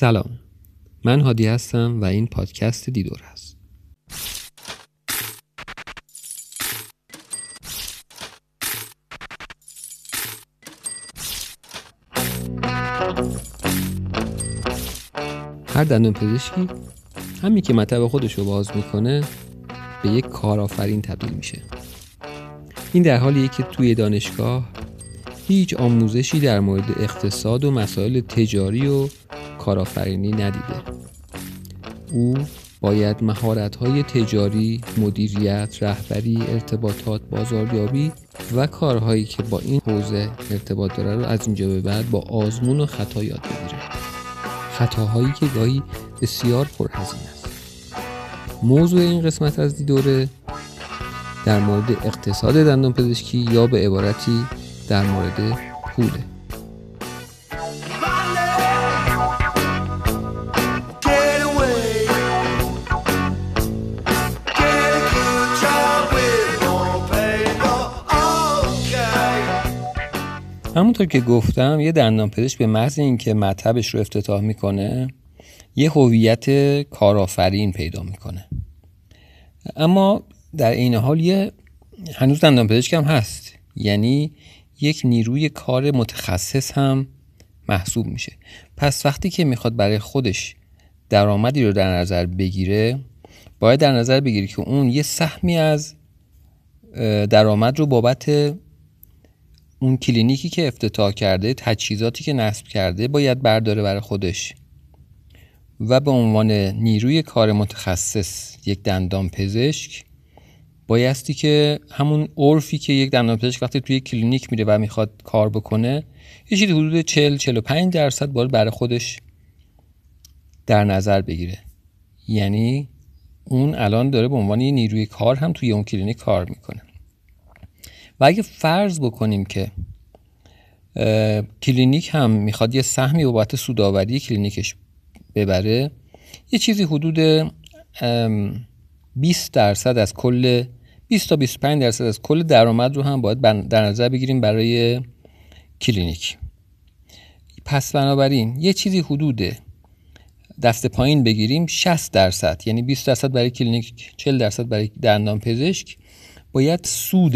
سلام. من هادی هستم و این پادکست دیدور هست. هر دندان پزشکی همین که مطب خودش رو باز می‌کنه به یک کارآفرین تبدیل میشه. این در حالیه که توی دانشگاه هیچ آموزشی در مورد اقتصاد و مسائل تجاری و کارآفرینی ندیده او باید مهارت‌های تجاری، مدیریت، رهبری، ارتباطات، بازاریابی و کارهایی که با این حوزه ارتباط داره رو از اینجا به بعد با آزمون و خطا یاد بگیره. خطاهایی که گاهی بسیار پرهزینه است. موضوع این قسمت از دیدوره در مورد اقتصاد دندان پزشکی یا به عبارتی در مورد پوله. همونطور که گفتم یه دندان پزشک به محض اینکه مطبش رو افتتاح می‌کنه یه هویت کارآفرین پیدا می‌کنه. اما در این حال یه هنوز دندان پزشک هم هست. یعنی یک نیروی کار متخصص هم محسوب میشه. پس وقتی که می‌خواد برای خودش درآمدی رو در نظر بگیره باید در نظر بگیری که اون یه سهمی از درآمد رو بابت اون کلینیکی که افتتاح کرده تجهیزاتی که نصب کرده باید برداره برای خودش. و به عنوان نیروی کار متخصص یک دندان پزشک بایستی که همون عرفی که یک دندان پزشک وقتی توی کلینیک میره و می‌خواد کار بکنه یه چیزی حدود 40 45 درصد باید برای خودش در نظر بگیره. یعنی اون الان داره به عنوان یه نیروی کار هم توی اون کلینیک کار می‌کنه. و اگه فرض بکنیم که کلینیک هم می‌خواد یه سهمی بابت سوداوری کلینیکش ببره یه چیزی حدود 20 درصد از کل 20 تا 25 درصد از کل درآمد رو هم باید در نظر بگیریم برای کلینیک. پس بنابراین یه چیزی حدود دست پایین بگیریم 60 درصد یعنی 20 درصد برای کلینیک 40 درصد برای دندان پزشک باید سود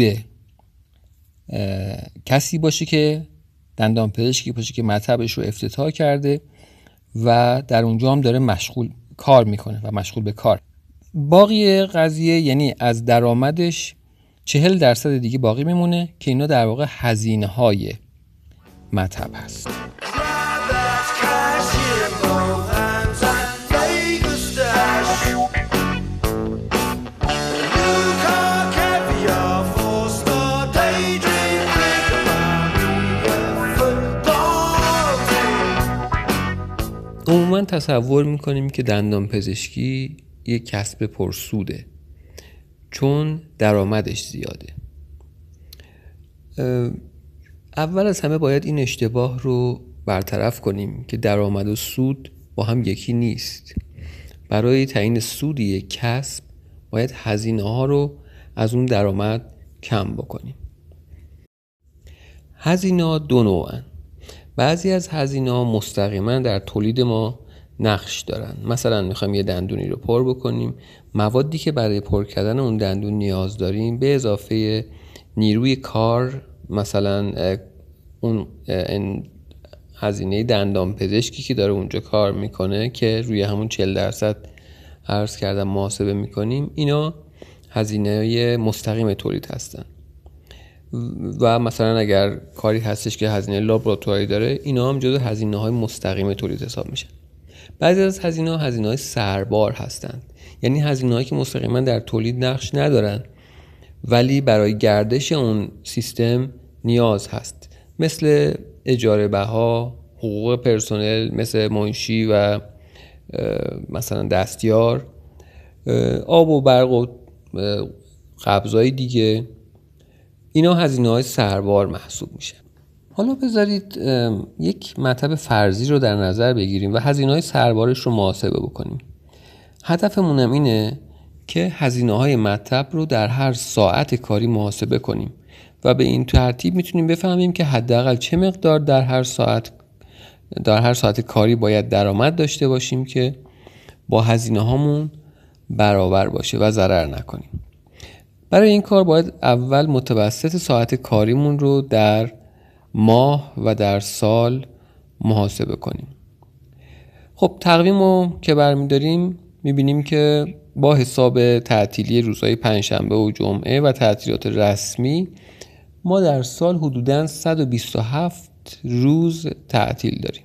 کسی باشه که دندان پزشکی باشه که مطبش رو افتتاح کرده و در اونجا هم داره مشغول کار می‌کنه و مشغول به کار. باقی قضیه یعنی از درآمدش چهل درصد دیگه باقی میمونه که اینا در واقع هزینه های مطب هست. عموما تصور می‌کنیم که دندان پزشکی یک کسب پرسوده چون درآمدش زیاده. اول از همه باید این اشتباه رو برطرف کنیم که درآمد و سود با هم یکی نیست. برای تعیین سود یک کسب باید هزینه ها رو از اون درآمد کم بکنیم. هزینه ها دو نوعن. بعضی از هزینه ها مستقیما در تولید ما نقش دارن. مثلا می‌خوایم یه دندونی رو پر بکنیم. موادی که برای پر کردن اون دندون نیاز داریم به اضافه نیروی کار مثلا اون هزینه دندان پزشکی که داره اونجا کار می‌کنه که روی همون 40 درصد عرض کردم محاسبه می‌کنیم اینا هزینه مستقیم تولید هستن. و مثلا اگر کاری هستش که هزینه لابراتواری داره اینا هم جزو هزینه های مستقیم تولید حساب میشه. بعضی از هزینه ها هزینه های سربار هستند. یعنی هزینه هایی که مستقیما در تولید نقش ندارن ولی برای گردش اون سیستم نیاز هست. مثل اجاره بها حقوق پرسنل مثل منشی و مثلا دستیار آب و برق و قبضای دیگه. اینا هزینه های سربار محسوب میشه. حالا بذارید یک مطب فرضی رو در نظر بگیریم و هزینه های سربارش رو محاسبه بکنیم. هدفمون هم اینه که هزینه های مطب رو در هر ساعت کاری محاسبه کنیم و به این ترتیب می‌تونیم بفهمیم که حداقل چه مقدار در هر ساعت در هر ساعت کاری باید درآمد داشته باشیم که با هزینه هامون برابر باشه و ضرر نکنیم. برای این کار باید اول متوسط ساعت کاریمون رو در ماه و در سال محاسبه کنیم. خب تقویم رو که برمیداریم می‌بینیم که با حساب تعطیلی روزهای پنجشنبه و جمعه و تعطیلات رسمی ما در سال حدودا 127 روز تعطیل داریم.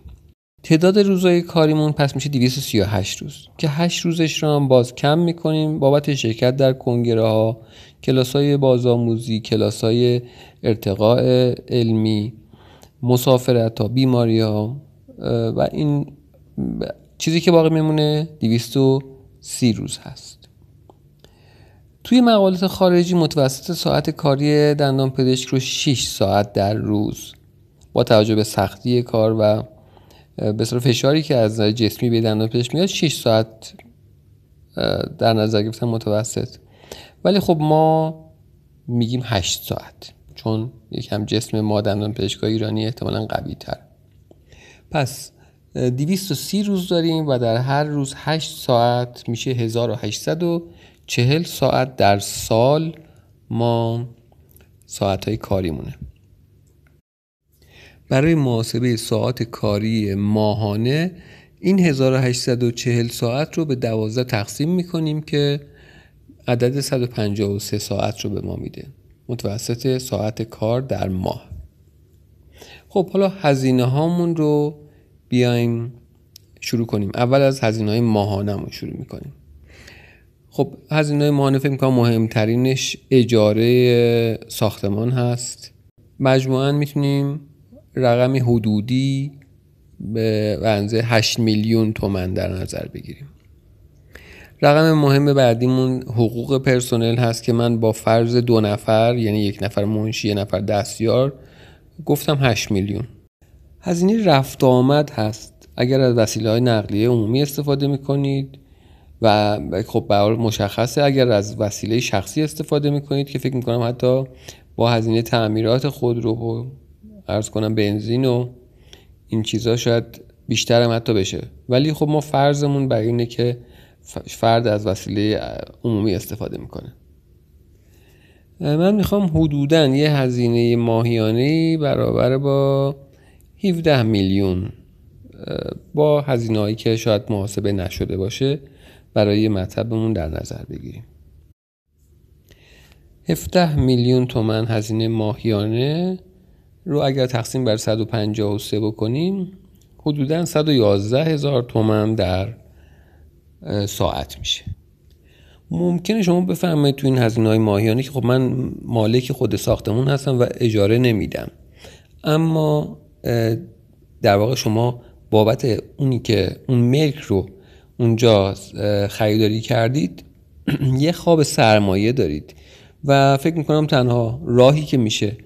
تعداد روزهای کاریمون پس میشه 238 روز که 8 روزش رو هم باز کم می‌کنیم بابت شرکت در کنگره ها کلاس های بازآموزی کلاس های ارتقاء علمی مسافرت ها بیماری ها و این چیزی که باقی میمونه 230 روز هست. توی مقالات خارجی متوسط ساعت کاری دندان پزشک رو 6 ساعت در روز با توجه به سختی کار و به فشاری که از جسمی به دندان پزشک میاد 6 ساعت در نظر گرفتن متوسط. ولی خب ما میگیم 8 ساعت چون یکم جسم ما دندان پزشکای ایرانی احتمالا قوی تر پس 230 روز داریم و در هر روز 8 ساعت میشه 1840 ساعت در سال ما ساعت های کاری مونه برای محاسبه ساعت کاری ماهانه این 1840 ساعت رو به 12 تقسیم می‌کنیم که عدد 153 ساعت رو به ما میده. متوسط ساعت کار در ماه. خب حالا هزینه هامون رو بیایم شروع کنیم. اول از هزینه های ماهانمون شروع می‌کنیم. خب هزینه های ماهانه فکر می‌کنم مهمترینش اجاره ساختمان هست. مجموعا می‌تونیم رقم حدودی به ونزه 8 میلیون تومن در نظر بگیریم. رقم مهم بعدیمون حقوق پرسنل هست که من با فرض دو نفر یعنی یک نفر منشی یک نفر دستیار گفتم 8 میلیون. هزینه رفت آمد هست. اگر از وسیله های نقلیه عمومی استفاده می‌کنید و خب به مشخصه اگر از وسیله شخصی استفاده می‌کنید که فکر می‌کنم حتی با هزینه تعمیرات خود رو ارز کنم بنزین و این چیزها شاید بیشتر هم حتی بشه. ولی خب ما فرضمون بر اینه که فرد از وسیله عمومی استفاده می‌کنه. من می‌خوام حدودا یه هزینه ماهیانه برابر با 17 میلیون با هزینه هایی که شاید محاسبه نشده باشه برای مطبمون در نظر بگیریم. 17 میلیون تومن هزینه ماهیانه رو اگر تقسیم بر 153 بکنیم حدودا 111 هزار تومن در ساعت میشه. ممکنه شما بفرمایید تو این هزینه های ماهیانه که خب من مالک خود ساختمون هستم و اجاره نمیدم. اما در واقع شما بابت اونی که اون ملک رو اونجا خریداری کردید یه خواب سرمایه دارید. و فکر می‌کنم تنها راهی که میشه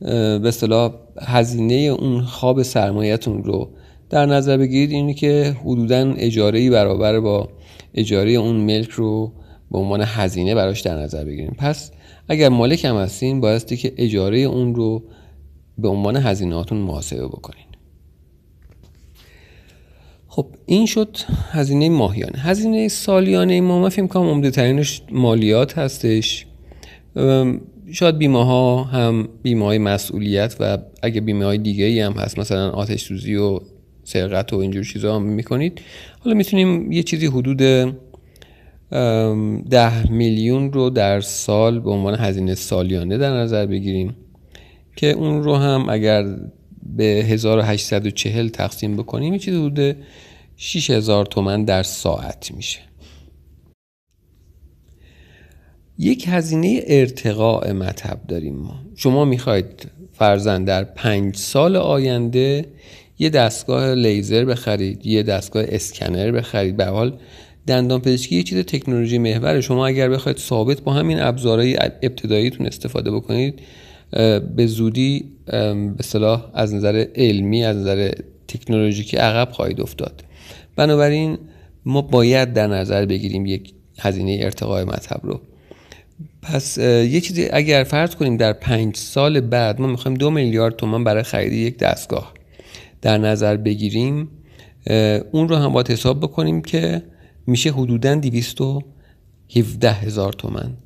به اصطلاح هزینه اون خواب سرمایهتون رو در نظر بگیرید اینه که حدودا اجاره برابر با اجاره اون ملک رو به عنوان هزینه براش در نظر بگیریم. پس اگر مالک هم هستین بایستی که اجاره اون رو به عنوان هزینهاتون محاسبه بکنین. خب این شد هزینه ماهیانه. هزینه سالیانه ما من فکر کنم عمده ترینش مالیات هستش. شاید بیمه ها هم بیمه های مسئولیت و اگه بیمه های دیگه هم هست مثلا آتش سوزی و سرقت و اینجور چیزا می‌کنید. حالا می‌تونیم یه چیزی حدود ده میلیون رو در سال به عنوان هزینه سالیانه در نظر بگیریم که اون رو هم اگر به 1840 تقسیم بکنیم یه چیزی حدود 6000 تومن در ساعت میشه. یک هزینه ارتقاء مطب داریم ما. شما می‌خواید فرزن در پنج سال آینده یه دستگاه لیزر بخرید یه دستگاه اسکنر بخرید. به حال دندان پزشکی یه چیز تکنولوژی محور شما اگر بخواید ثابت با همین ابزارهای ابتداییتون استفاده بکنید به زودی به صلاح از نظر علمی از نظر تکنولوژیکی عقب خواهید افتاد. بنابراین ما باید در نظر بگیریم یک هزینه ارتقای مطب رو. پس یه چیزی اگر فرض کنیم در پنج سال بعد ما می‌خوایم دو میلیارد تومان برای خرید یک دستگاه. در نظر بگیریم اون رو هم باید حساب بکنیم که میشه حدودا 217 هزار تومن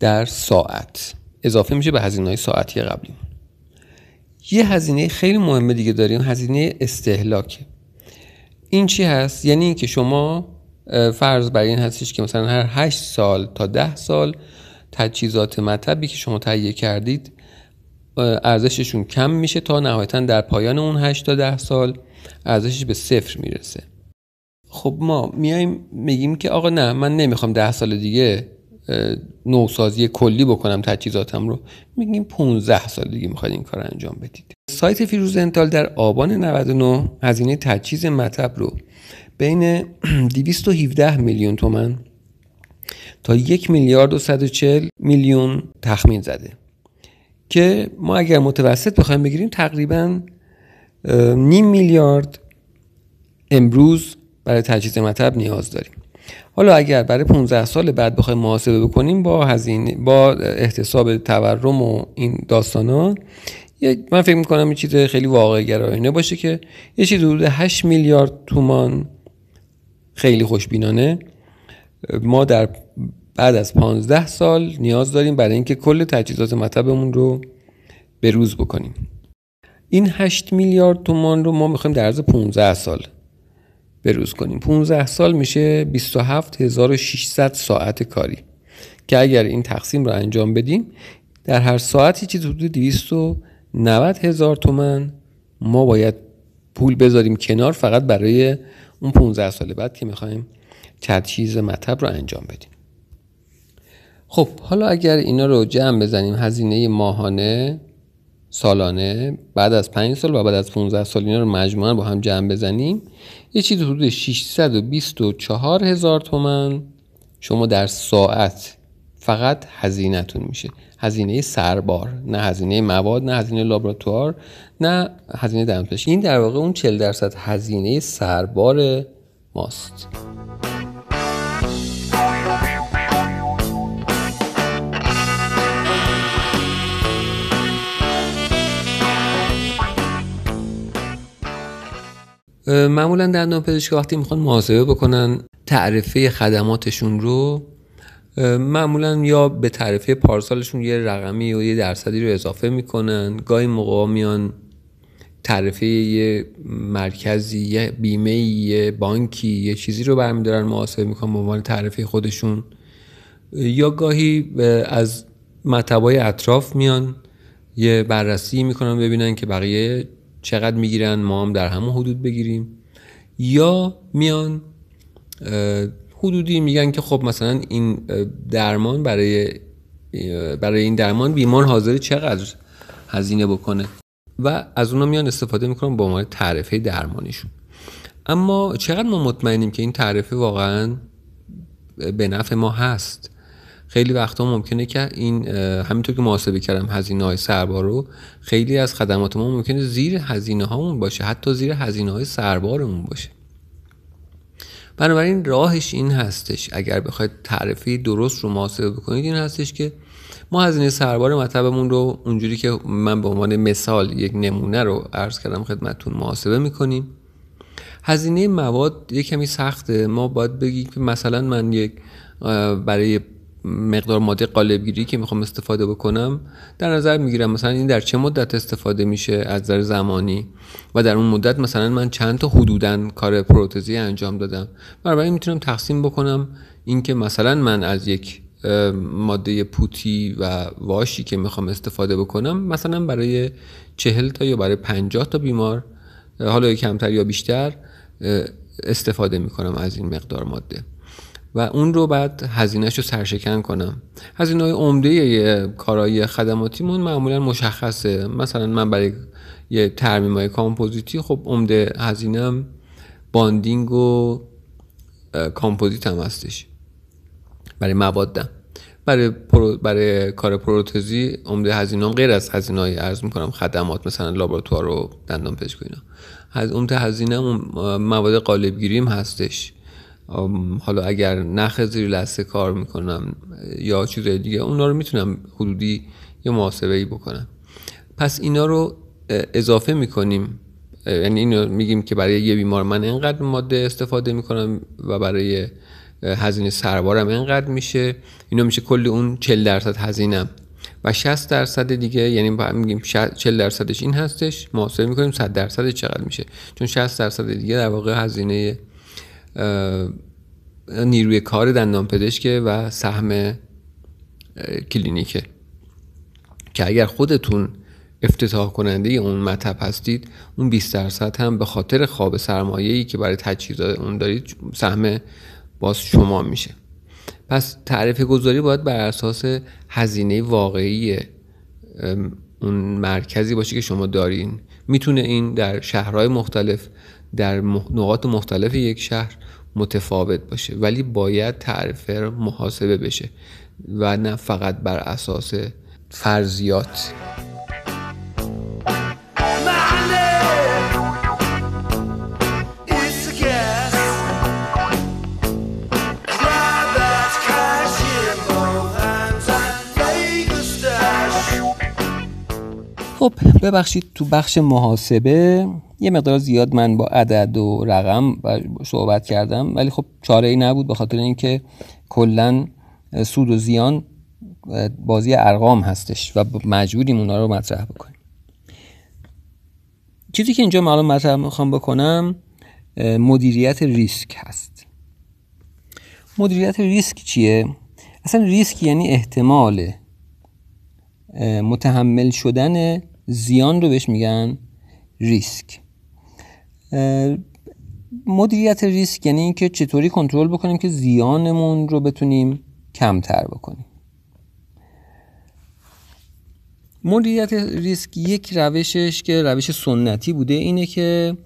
در ساعت. اضافه میشه به هزینه های ساعتی قبلی یه هزینه خیلی مهمه دیگه داریم هزینه استهلاک. این چی هست؟ یعنی اینکه شما فرض بر این هستش که مثلا هر 8 سال تا 10 سال تجهیزات مطبی که شما تهیه کردید ارزششون کم میشه تا نهایتا در پایان اون 8 تا 10 سال ارزشش به صفر می‌رسه. خب ما میایم میگیم که آقا نه من نمی‌خوام 10 سال دیگه نوسازی کلی بکنم تجهیزاتم رو. میگیم 15 سال دیگه می‌خواید این کار انجام بدید. سایت فیروز انتال در آبان 99 هزینه تجهیز مطب رو بین 217 میلیون تومن تا یک میلیارد و 140 میلیون تخمین زده. که ما اگر متوسط بخوایم بگیریم تقریبا نیم میلیارد امروز برای تجهیز مطب نیاز داریم. حالا اگر برای 15 سال بعد بخوایم محاسبه بکنیم با هزینه با احتساب تورم و این داستانا من فکر می‌کنم این چیز خیلی واقع گرایانه باشه که یه چیز حدود 8 میلیارد تومان خیلی خوشبینانه ما در بعد از 15 سال نیاز داریم برای اینکه کل تجهیزات مطبمون رو به روز بکنیم. این 8 میلیارد تومان رو ما می‌خوایم در عرض 15 سال بروز کنیم. 15 سال میشه 27600 ساعت کاری که اگر این تقسیم رو انجام بدیم در هر ساعتی چیز حدود 290 هزار تومن ما باید پول بذاریم کنار فقط برای اون 15 سال بعد که می‌خوایم تجهیز مطب رو انجام بدیم. خب حالا اگر اینا رو جمع بزنیم هزینه ماهانه سالانه بعد از 5 سال و بعد از 15 سال اینا رو مجموعا با هم جمع بزنیم یه چیز حدود 624 هزار تومن. شما در ساعت فقط هزینهتون میشه. هزینه سربار نه هزینه مواد نه هزینه لابراتوار نه هزینه دندپزشکی این در واقع اون 40 درصد هزینه سربار ماست. معمولا دندان پزشک وقتی می‌خوان محاسبه بکنن تعرفه خدماتشون رو معمولا یا به تعرفه پارسالشون یه رقمی و یه درصدی رو اضافه می‌کنن. گاهی موقع میان تعرفه یه مرکزی یه بیمه یه بانکی یه چیزی رو برمیدارن محاسبه می‌کنن به عنوان تعرفه خودشون. یا گاهی از مطبای اطراف میان یه بررسی می‌کنن ببینن که بقیه چقدر می‌گیرن ما هم در همون حدود بگیریم. یا میان حدودی میگن که خب مثلا این درمان برای برای این درمان بیمار حاضر چقدر هزینه بکنه؟ و از اونا میان استفاده می‌کنن به عنوان تعرفه درمانیشون. اما چقدر ما مطمئنیم که این تعرفه واقعا به نفع ما هست؟ خیلی وقتا ممکنه که این همینطور که محاسبه کردم هزینه های سربار رو خیلی از خدمات ما ممکنه زیر هزینه هامون باشه حتی زیر هزینه های سربارمون باشه. بنابراین راهش این هستش. اگر بخواید تعرفه درست رو محاسبه بکنید این هستش که ما هزینه سربار مطبمون رو اونجوری که من به عنوان مثال یک نمونه رو عرض کردم خدمتتون محاسبه می‌کنیم. هزینه مواد یه کمی سخته. ما باید بگیم که مثلا من یک برای مقدار ماده قالبگیری که می‌خوام استفاده بکنم در نظر می‌گیرم مثلا این در چه مدت استفاده میشه از نظر زمانی و در اون مدت مثلا من چند تا حدودا کار پروتزی انجام دادم. بنابراین می‌تونم تقسیم بکنم اینکه مثلا من از یک ماده پوتی و واشی که می‌خوام استفاده بکنم مثلا برای چهل تا یا برای پنجاه تا بیمار حالا کمتر یا بیشتر استفاده می‌کنم از این مقدار ماده. و اون رو بعد هزینهش رو سرشکن کنم. هزینه های عمده کارایی خدماتیمون معمولا مشخصه. مثلا من برای یه ترمیم های کامپوزیتی خب عمده هزینم bonding و کامپوزیت هم هستش. برای موادم. برای, برای کار پروتزی عمده هزینه غیر از هزینه های عرض می‌کنم. خدمات مثلا لابراتوار و دندان پزشکی اینا. عمده هزینه مواد قالبگیریم هستش. حالا اگر نخ زیر لثه کار می‌کنم یا چیزای دیگه اونا رو می‌تونم حدودی یه محاسبه ای بکنم. پس اینا رو اضافه می‌کنیم. یعنی اینو میگیم که برای یه بیمار من اینقدر ماده استفاده می‌کنم و برای هزینه سربارم اینقدر میشه. اینو میشه کل اون 40 درصد هزینم و 60 درصد دیگه یعنی میگیم 40 درصدش این هستش. محاسبه می‌کنیم 100 درصد چقدر میشه. چون 60 درصد دیگه در واقع هزینه نیروی کار دندان پزشک و سهم کلینیکه. که اگر خودتون افتتاح کننده اون مطب هستید اون 20 درصد هم به خاطر خواب سرمایه‌ای که برای تجهیزات اون دارید سهم باز شما میشه. پس تعریف گذاری باید بر اساس هزینه واقعی اون مرکزی باشه که شما دارین. می‌تونه این در شهرهای مختلف در نقاط مختلف یک شهر متفاوت باشه. ولی باید تعریف محاسبه بشه و نه فقط بر اساس فرضیات. خب ببخشید تو بخش محاسبه یه مقدار زیاد من با عدد و رقم صحبت کردم ولی خب چاره ای نبود به خاطر اینکه کلا سود و زیان بازی ارقام هستش و مجبوریم اونا رو مطرح بکنیم. چیزی که اینجا معلوم مطرح می‌خوام بکنم مدیریت ریسک هست. مدیریت ریسک چیه؟ اصلا ریسک یعنی احتمال متحمل شدن زیان رو بهش میگن ریسک. مدیریت ریسک یعنی اینکه چطوری کنترل بکنیم که زیانمون رو بتونیم کمتر بکنیم. مدیریت ریسک یک روشش که روش سنتی بوده اینه که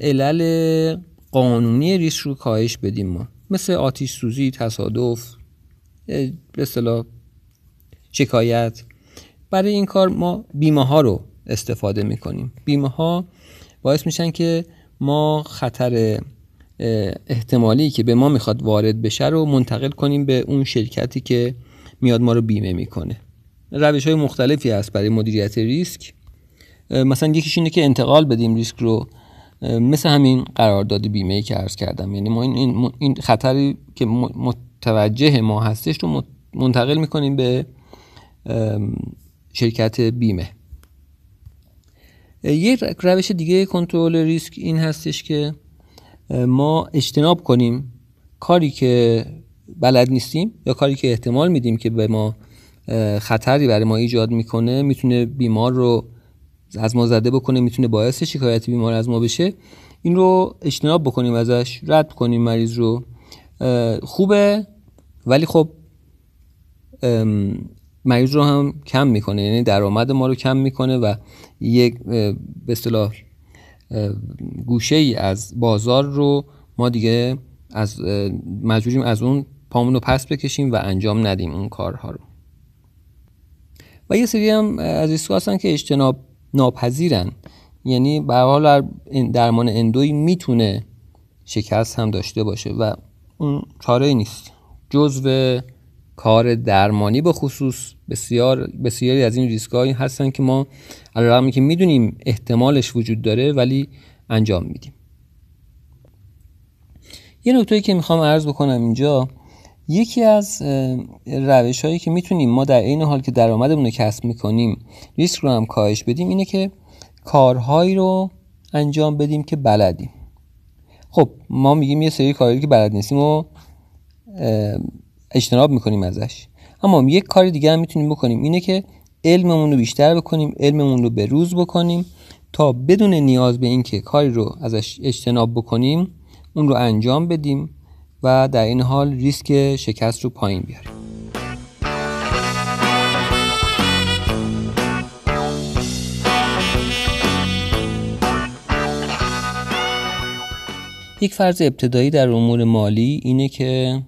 علل قانونی ریسک رو کاهش بدیم ما. مثل آتیش سوزی تصادف به اصطلاح شکایت. برای این کار ما بیمه ها رو استفاده می‌کنیم. بیمه ها باعث میشن که ما خطر احتمالی که به ما می‌خواد وارد بشه رو منتقل کنیم به اون شرکتی که میاد ما رو بیمه می‌کنه. روش های مختلفی هست برای مدیریت ریسک. مثلا یکیش اینه که انتقال بدیم ریسک رو مثل همین قرارداد بیمه ای که عرض کردم. یعنی ما این, این خطری که متوجه ما هستش رو منتقل می‌کنیم به شرکت بیمه. یک روش دیگه کنترل ریسک این هستش که ما اجتناب کنیم کاری که بلد نیستیم یا کاری که احتمال میدیم که به ما خطری برای ما ایجاد می‌کنه می‌تونه بیمار رو از ما زده بکنه می‌تونه باعث شکایت بیمار از ما بشه. این رو اجتناب بکنیم ازش رد کنیم مریض رو. خوبه ولی خب مریض رو هم کم می‌کنه. یعنی درآمد ما رو کم می‌کنه و یک به اصطلاح گوشه ای از بازار رو ما دیگه از مجبوریم از اون پامون رو پس بکشیم و انجام ندیم اون کارها رو. و یه سری هم از ریسک هستن که اجتناب ناپذیرن. یعنی به حال درمان اندوی می‌تونه شکست هم داشته باشه و اون چاره نیست. جزو کار درمانی به خصوص. بسیار بسیاری از این ریسک هستن که ما علیرغم که می‌دونیم احتمالش وجود داره ولی انجام میدیم. یه نکته که می‌خوام عرض بکنم اینجا یکی از روش هایی که می‌تونیم ما در این حال که درآمدمون رو کسب می‌کنیم ریسک رو هم کاهش بدیم اینه که کارهایی رو انجام بدیم که بلدیم. خب ما میگیم یه سری کاری که بلد نیستیم و اجتناب می‌کنیم ازش. اما یک کار دیگه هم می‌تونیم بکنیم اینه که علممون رو بیشتر بکنیم علممون رو به روز بکنیم تا بدون نیاز به اینکه کاری رو ازش اجتناب بکنیم اون رو انجام بدیم و در این حال ریسک شکست رو پایین بیاریم. یک فرض ابتدایی در امور مالی اینه که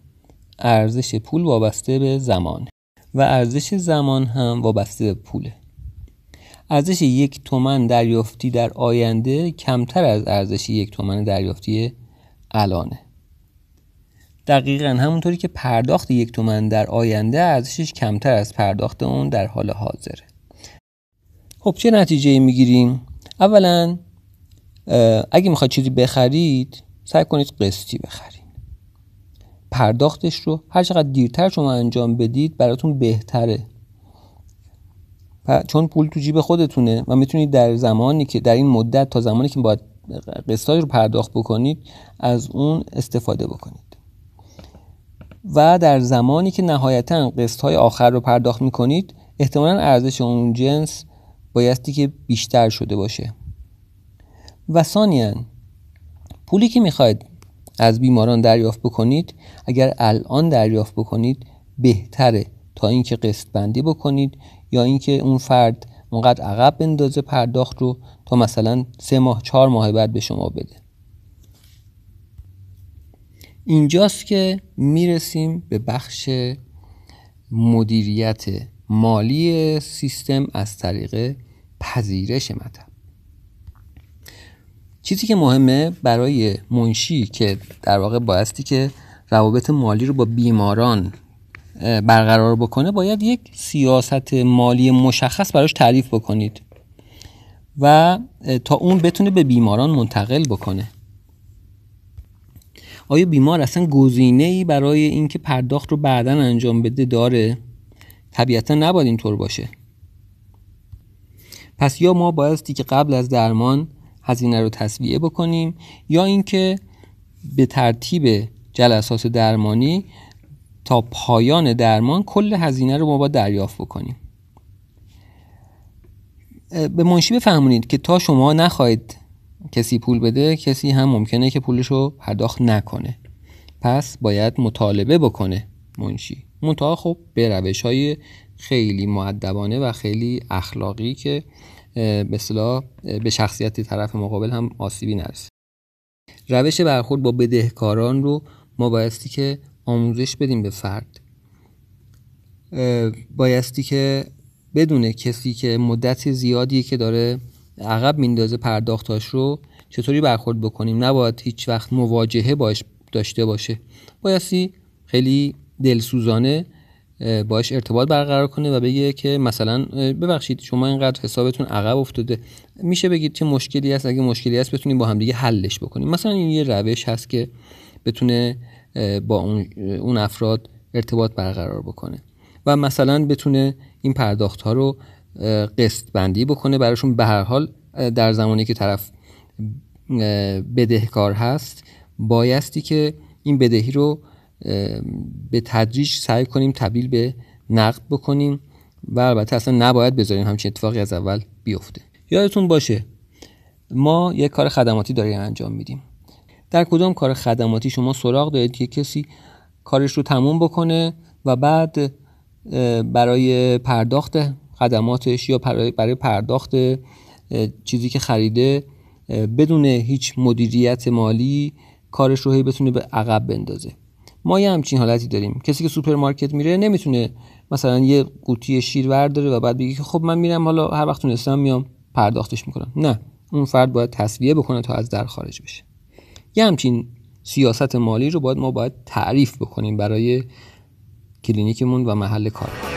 ارزش پول وابسته به زمان و ارزش زمان هم وابسته به پوله. ارزش یک تومن دریافتی در آینده کمتر از ارزش یک تومن دریافتی الانه. دقیقا همونطوری که پرداخت یک تومن در آینده ارزشش کمتر از پرداخت اون در حال حاضره خب چه نتیجه می‌گیریم؟ اولا اگه می‌خواید چیزی بخرید سعی کنید قسطی بخرید. پرداختش رو هر چقدر دیرتر شما انجام بدید براتون بهتره. چون پول تو جیب خودتونه و می‌تونید در زمانی که در این مدت تا زمانی که باید قسطاش رو پرداخت بکنید از اون استفاده بکنید. و در زمانی که نهایتا قسط های آخر رو پرداخت می‌کنید احتمالا ارزش اون جنس بایستی که بیشتر شده باشه. و ثانیا پولی که می‌خواید از بیماران دریافت بکنید. اگر الان دریافت بکنید بهتره. تا اینکه قسط بندی بکنید یا اینکه اون فرد اونقدر عقب بندازه پرداخت رو تا مثلا سه ماه چهار ماه بعد به شما بده. اینجاست که می‌رسیم به بخش مدیریت مالی سیستم از طریق پذیرش مطب. چیزی که مهمه برای منشی که در واقع بایستی که روابط مالی رو با بیماران برقرار بکنه باید یک سیاست مالی مشخص براش تعریف بکنید و تا اون بتونه به بیماران منتقل بکنه. آیا بیمار اصلا گزینه ای برای اینکه پرداخت رو بعدا انجام بده داره؟ طبیعتا نباید اینطور باشه. پس یا ما بایستی که قبل از درمان هزینه رو تصویه بکنیم یا اینکه به ترتیب جلسات درمانی تا پایان درمان کل هزینه رو ما باید دریافت بکنیم. به منشی بفهمونید که تا شما نخواهید کسی پول بده کسی هم ممکنه که پولش رو پرداخت نکنه. پس باید مطالبه بکنه منشی. منتها خب به روش های خیلی معدبانه و خیلی اخلاقی که اصطلاح به شخصیت طرف مقابل هم آسیبی نرسه روش برخورد با بدهکاران رو ما بایستی که آموزش بدیم به فرد. بایستی که بدونه کسی که مدت زیادی که داره عقب میندازه پرداختاش رو چطوری برخورد بکنیم. نباید هیچ وقت مواجهه باش داشته باشه. بایستی خیلی دلسوزانه باش ارتباط برقرار کنه و بگه که مثلا ببخشید شما اینقدر حسابتون عقب افتاده. میشه بگید چه مشکلی هست؟ اگه مشکلی هست بتونیم با همدیگه حلش بکنیم. مثلا این یه روش هست که بتونه با اون افراد ارتباط برقرار بکنه. و مثلا بتونه این پرداخت ها رو قسط بندی بکنه. براشون به هر حال در زمانی که طرف بدهکار هست بایستی که این بدهی رو به تدریج سعی کنیم تبدیل به نقد بکنیم و البته اصلا نباید بذاریم همچین اتفاقی از اول بیفته. یادتون باشه ما یک کار خدماتی داریم انجام میدیم. در کدام کار خدماتی شما سراغ دارید که کسی کارش رو تموم بکنه و بعد برای پرداخت خدماتش یا برای پرداخت چیزی که خریده بدون هیچ مدیریت مالی کارش رو هی بتونه به عقب بندازه. ما یه همچین حالتی داریم. کسی که سوپرمارکت میره نمی‌تونه مثلا یه قوطی شیر ورداره و بعد بگه که خب من میرم حالا هر وقت تونستم میام پرداختش می‌کنم. نه اون فرد باید تصویه بکنه تا از در خارج بشه. یه همچین سیاست مالی رو باید ما باید تعریف بکنیم برای کلینیکمون و محل کار.